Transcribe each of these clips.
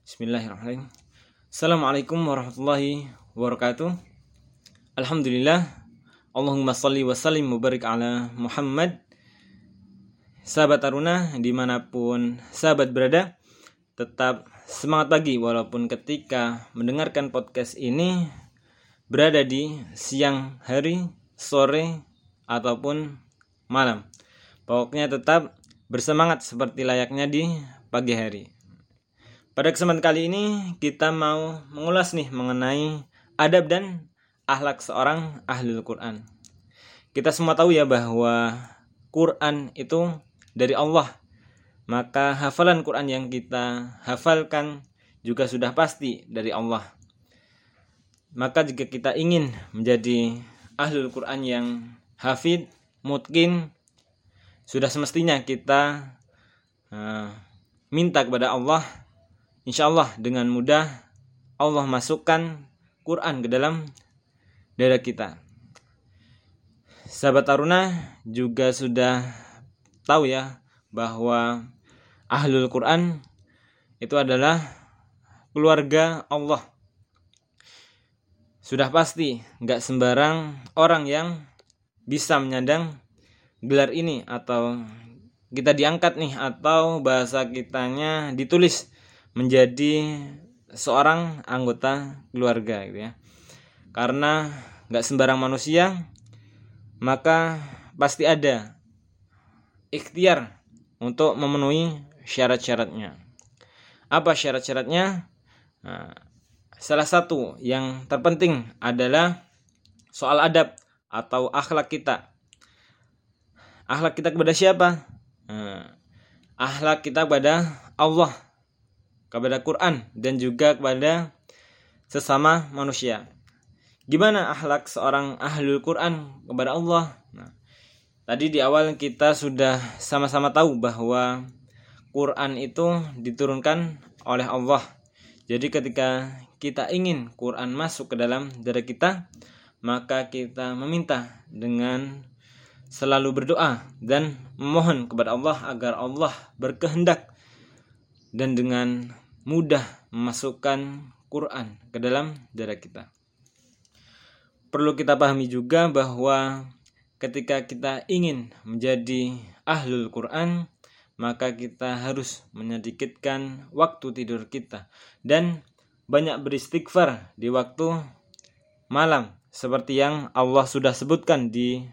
Bismillahirrahmanirrahim. Assalamualaikum warahmatullahi wabarakatuh. Alhamdulillah. Allahumma salli wa sallim mubarik ala Muhammad. Sahabat Taruna di mana pun sahabat berada, tetap semangat pagi walaupun ketika mendengarkan podcast ini berada di siang hari, sore, ataupun malam. Pokoknya tetap bersemangat seperti layaknya di pagi hari. Pada kesempatan kali ini kita mau mengulas nih mengenai adab dan akhlak seorang ahlul Quran. Kita semua tahu ya bahwa Quran itu dari Allah. Maka hafalan Quran yang kita hafalkan juga sudah pasti dari Allah. Maka jika kita ingin menjadi ahlul Quran yang hafid, mungkin sudah semestinya kita uh, minta kepada Allah Insya Allah dengan mudah Allah masukkan Quran ke dalam dada kita. Sahabat Taruna juga sudah tahu ya bahwa Ahlul Quran itu adalah keluarga Allah. Sudah pasti nggak sembarang orang yang bisa menyandang gelar ini atau kita diangkat nih atau bahasa kitanya ditulis menjadi seorang anggota keluarga gitu ya. Karena nggak sembarang manusia maka pasti ada ikhtiar untuk memenuhi syarat-syaratnya. Apa syarat-syaratnya? Nah, salah satu yang terpenting adalah soal adab atau akhlak kita. Akhlak kita kepada siapa? Nah, akhlak kita kepada Allah kepada Quran dan juga kepada sesama manusia. Gimana akhlak seorang ahlul Quran kepada Allah? Nah, tadi di awal kita sudah sama-sama tahu bahwa Quran itu diturunkan oleh Allah. Jadi ketika kita ingin Quran masuk ke dalam diri kita, maka kita meminta dengan selalu berdoa dan memohon kepada Allah agar Allah berkehendak dan dengan mudah memasukkan Quran ke dalam dada kita. Perlu kita pahami juga bahwa ketika kita ingin menjadi ahlul Quran, maka kita harus menyedikitkan waktu tidur kita dan banyak beristighfar di waktu malam seperti yang Allah sudah sebutkan di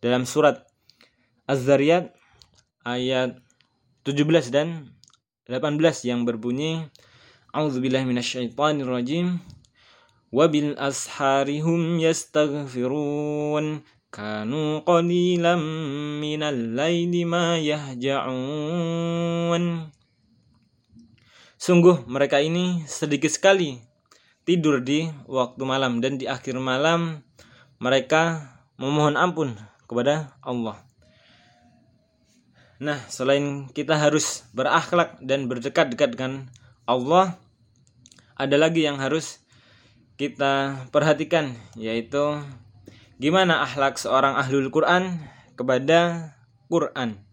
dalam surat Az-Zariyat ayat 17 dan 18 yang berbunyi A'udzubillahi minasyaitonirrajim. Wa bil asharihum yastaghfirun. Kanu qalilan minal laili ma yahja'un. Sungguh mereka ini sedikit sekali tidur di waktu malam dan di akhir malam mereka memohon ampun kepada Allah. Nah, selain kita harus berakhlak dan berdekat-dekat dengan Allah, ada lagi yang harus kita perhatikan yaitu gimana akhlak seorang ahlul Quran kepada Quran.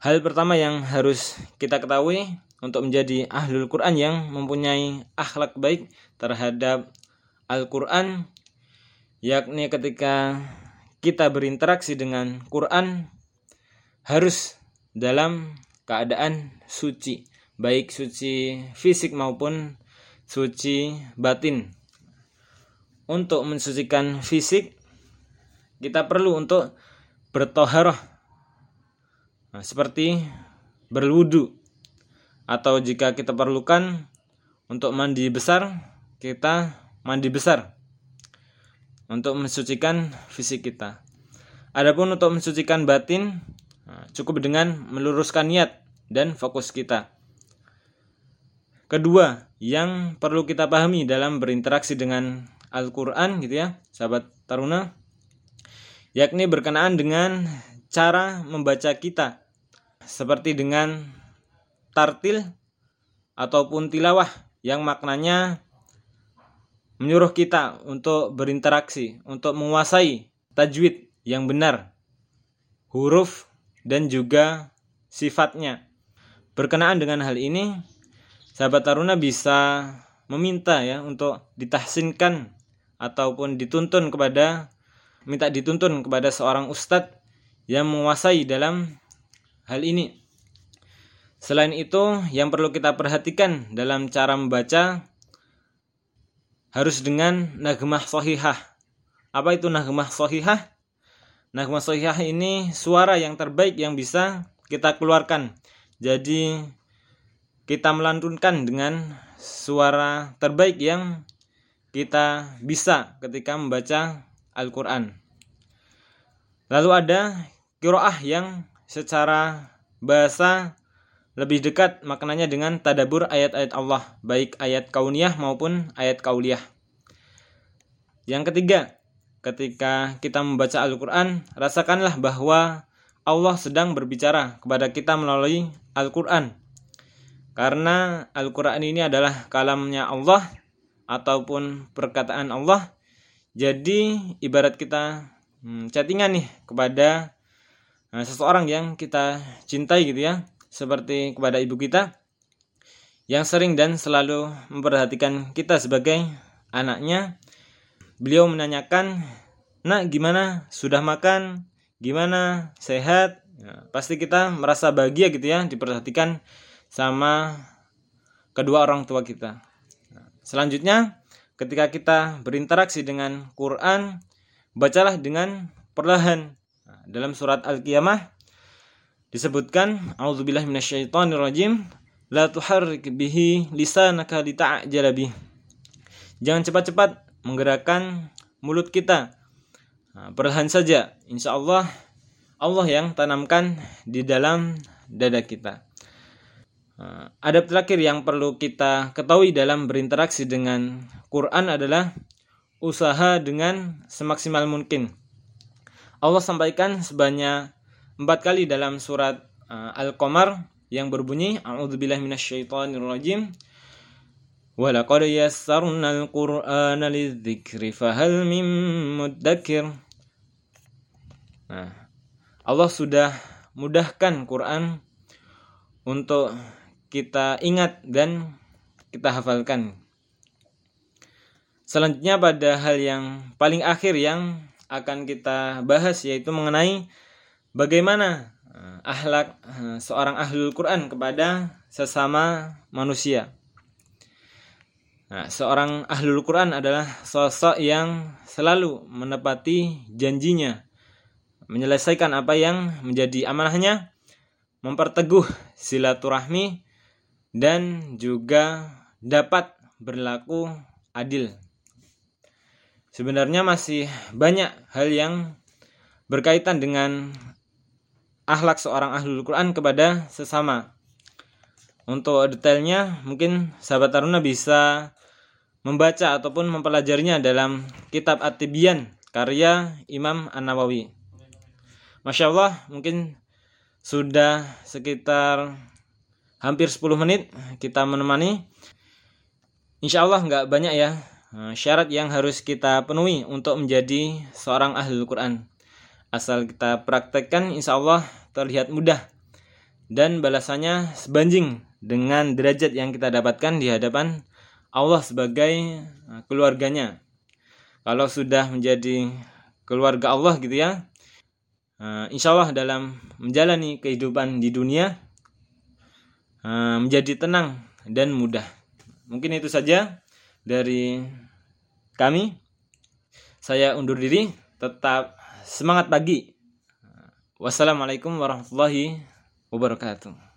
Hal pertama yang harus kita ketahui untuk menjadi ahlul Quran yang mempunyai akhlak baik terhadap Al-Quran yakni ketika kita berinteraksi dengan Quran harus dalam keadaan suci, baik suci fisik maupun suci batin. Untuk mensucikan fisik, kita perlu untuk bertoharoh, nah, seperti berwudu, atau jika kita perlukan untuk mandi besar, kita mandi besar untuk mensucikan fisik kita. Adapun untuk mensucikan batin, Cukup dengan meluruskan niat dan fokus kita. Kedua, yang perlu kita pahami dalam berinteraksi dengan Al-Quran gitu ya, sahabat Taruna, yakni berkenaan dengan cara membaca kita, seperti dengan tartil ataupun tilawah yang maknanya menyuruh kita untuk berinteraksi, untuk menguasai tajwid yang benar, huruf dan juga sifatnya. Berkenaan dengan hal ini, sahabat taruna bisa meminta ya untuk ditahsinkan ataupun dituntun kepada minta dituntun kepada seorang ustadz yang menguasai dalam hal ini. Selain itu, yang perlu kita perhatikan dalam cara membaca harus dengan nagmah sahihah. Apa itu nagmah sahihah? Nagmah sahihah ini suara yang terbaik yang bisa kita keluarkan. Jadi kita melantunkan dengan suara terbaik yang kita bisa ketika membaca Al-Quran. Lalu ada kiroah yang secara bahasa lebih dekat maknanya dengan tadabur ayat-ayat Allah, baik ayat kauniyah maupun ayat kauliyah. Yang ketiga, ketika kita membaca Al-Quran, rasakanlah bahwa Allah sedang berbicara kepada kita melalui Al-Quran. Karena Al-Quran ini adalah kalamnya Allah ataupun perkataan Allah. Jadi ibarat kita hmm, chattingan nih kepada uh, seseorang yang kita cintai gitu ya. Seperti kepada ibu kita yang sering dan selalu memperhatikan kita sebagai anaknya. Beliau menanyakan, nak gimana? Sudah makan? Gimana? Sehat? Ya, pasti kita merasa bahagia gitu ya diperhatikan sama kedua orang tua kita. Selanjutnya, ketika kita berinteraksi dengan Quran, bacalah dengan perlahan. Dalam surat Al-Qiyamah disebutkan, A'udzubillahi minasyaitonirrajim, la tuharrik bihi lisanaka lita'jala bih. Jangan cepat-cepat menggerakkan mulut kita. perlahan saja, insya Allah Allah yang tanamkan di dalam dada kita. Eh, adab terakhir yang perlu kita ketahui dalam berinteraksi dengan Quran adalah usaha dengan semaksimal mungkin. Allah sampaikan sebanyak empat kali dalam surat uh, Al-Qamar yang berbunyi A'udzubillahi minasyaitonirrajim wa laqad yassarna al-Qur'ana lidzikri fahal mim muddakir Nah, Allah sudah mudahkan Quran untuk kita ingat dan kita hafalkan. Selanjutnya pada hal yang paling akhir yang akan kita bahas yaitu mengenai bagaimana eh, akhlak eh, seorang ahlul Quran kepada sesama manusia. Nah, seorang ahlul Quran adalah sosok yang selalu menepati janjinya, menyelesaikan apa yang menjadi amanahnya, memperteguh silaturahmi, dan juga dapat berlaku adil. Sebenarnya masih banyak hal yang berkaitan dengan akhlak seorang ahlul Quran kepada sesama. Untuk detailnya mungkin sahabat Taruna bisa membaca ataupun mempelajarinya dalam kitab At-Tibyan karya Imam An-Nawawi. Masya Allah mungkin sudah sekitar hampir 10 menit kita menemani. Insya Allah nggak banyak ya eh, syarat yang harus kita penuhi untuk menjadi seorang ahli Quran. Asal kita praktekkan insya Allah terlihat mudah dan balasannya sebanding dengan derajat yang kita dapatkan di hadapan Allah sebagai eh, keluarganya. Kalau sudah menjadi keluarga Allah gitu ya, eh, insya Allah dalam menjalani kehidupan di dunia Eh, menjadi tenang dan mudah. Mungkin itu saja dari kami. Saya undur diri, tetap semangat pagi. Wassalamualaikum warahmatullahi wabarakatuh.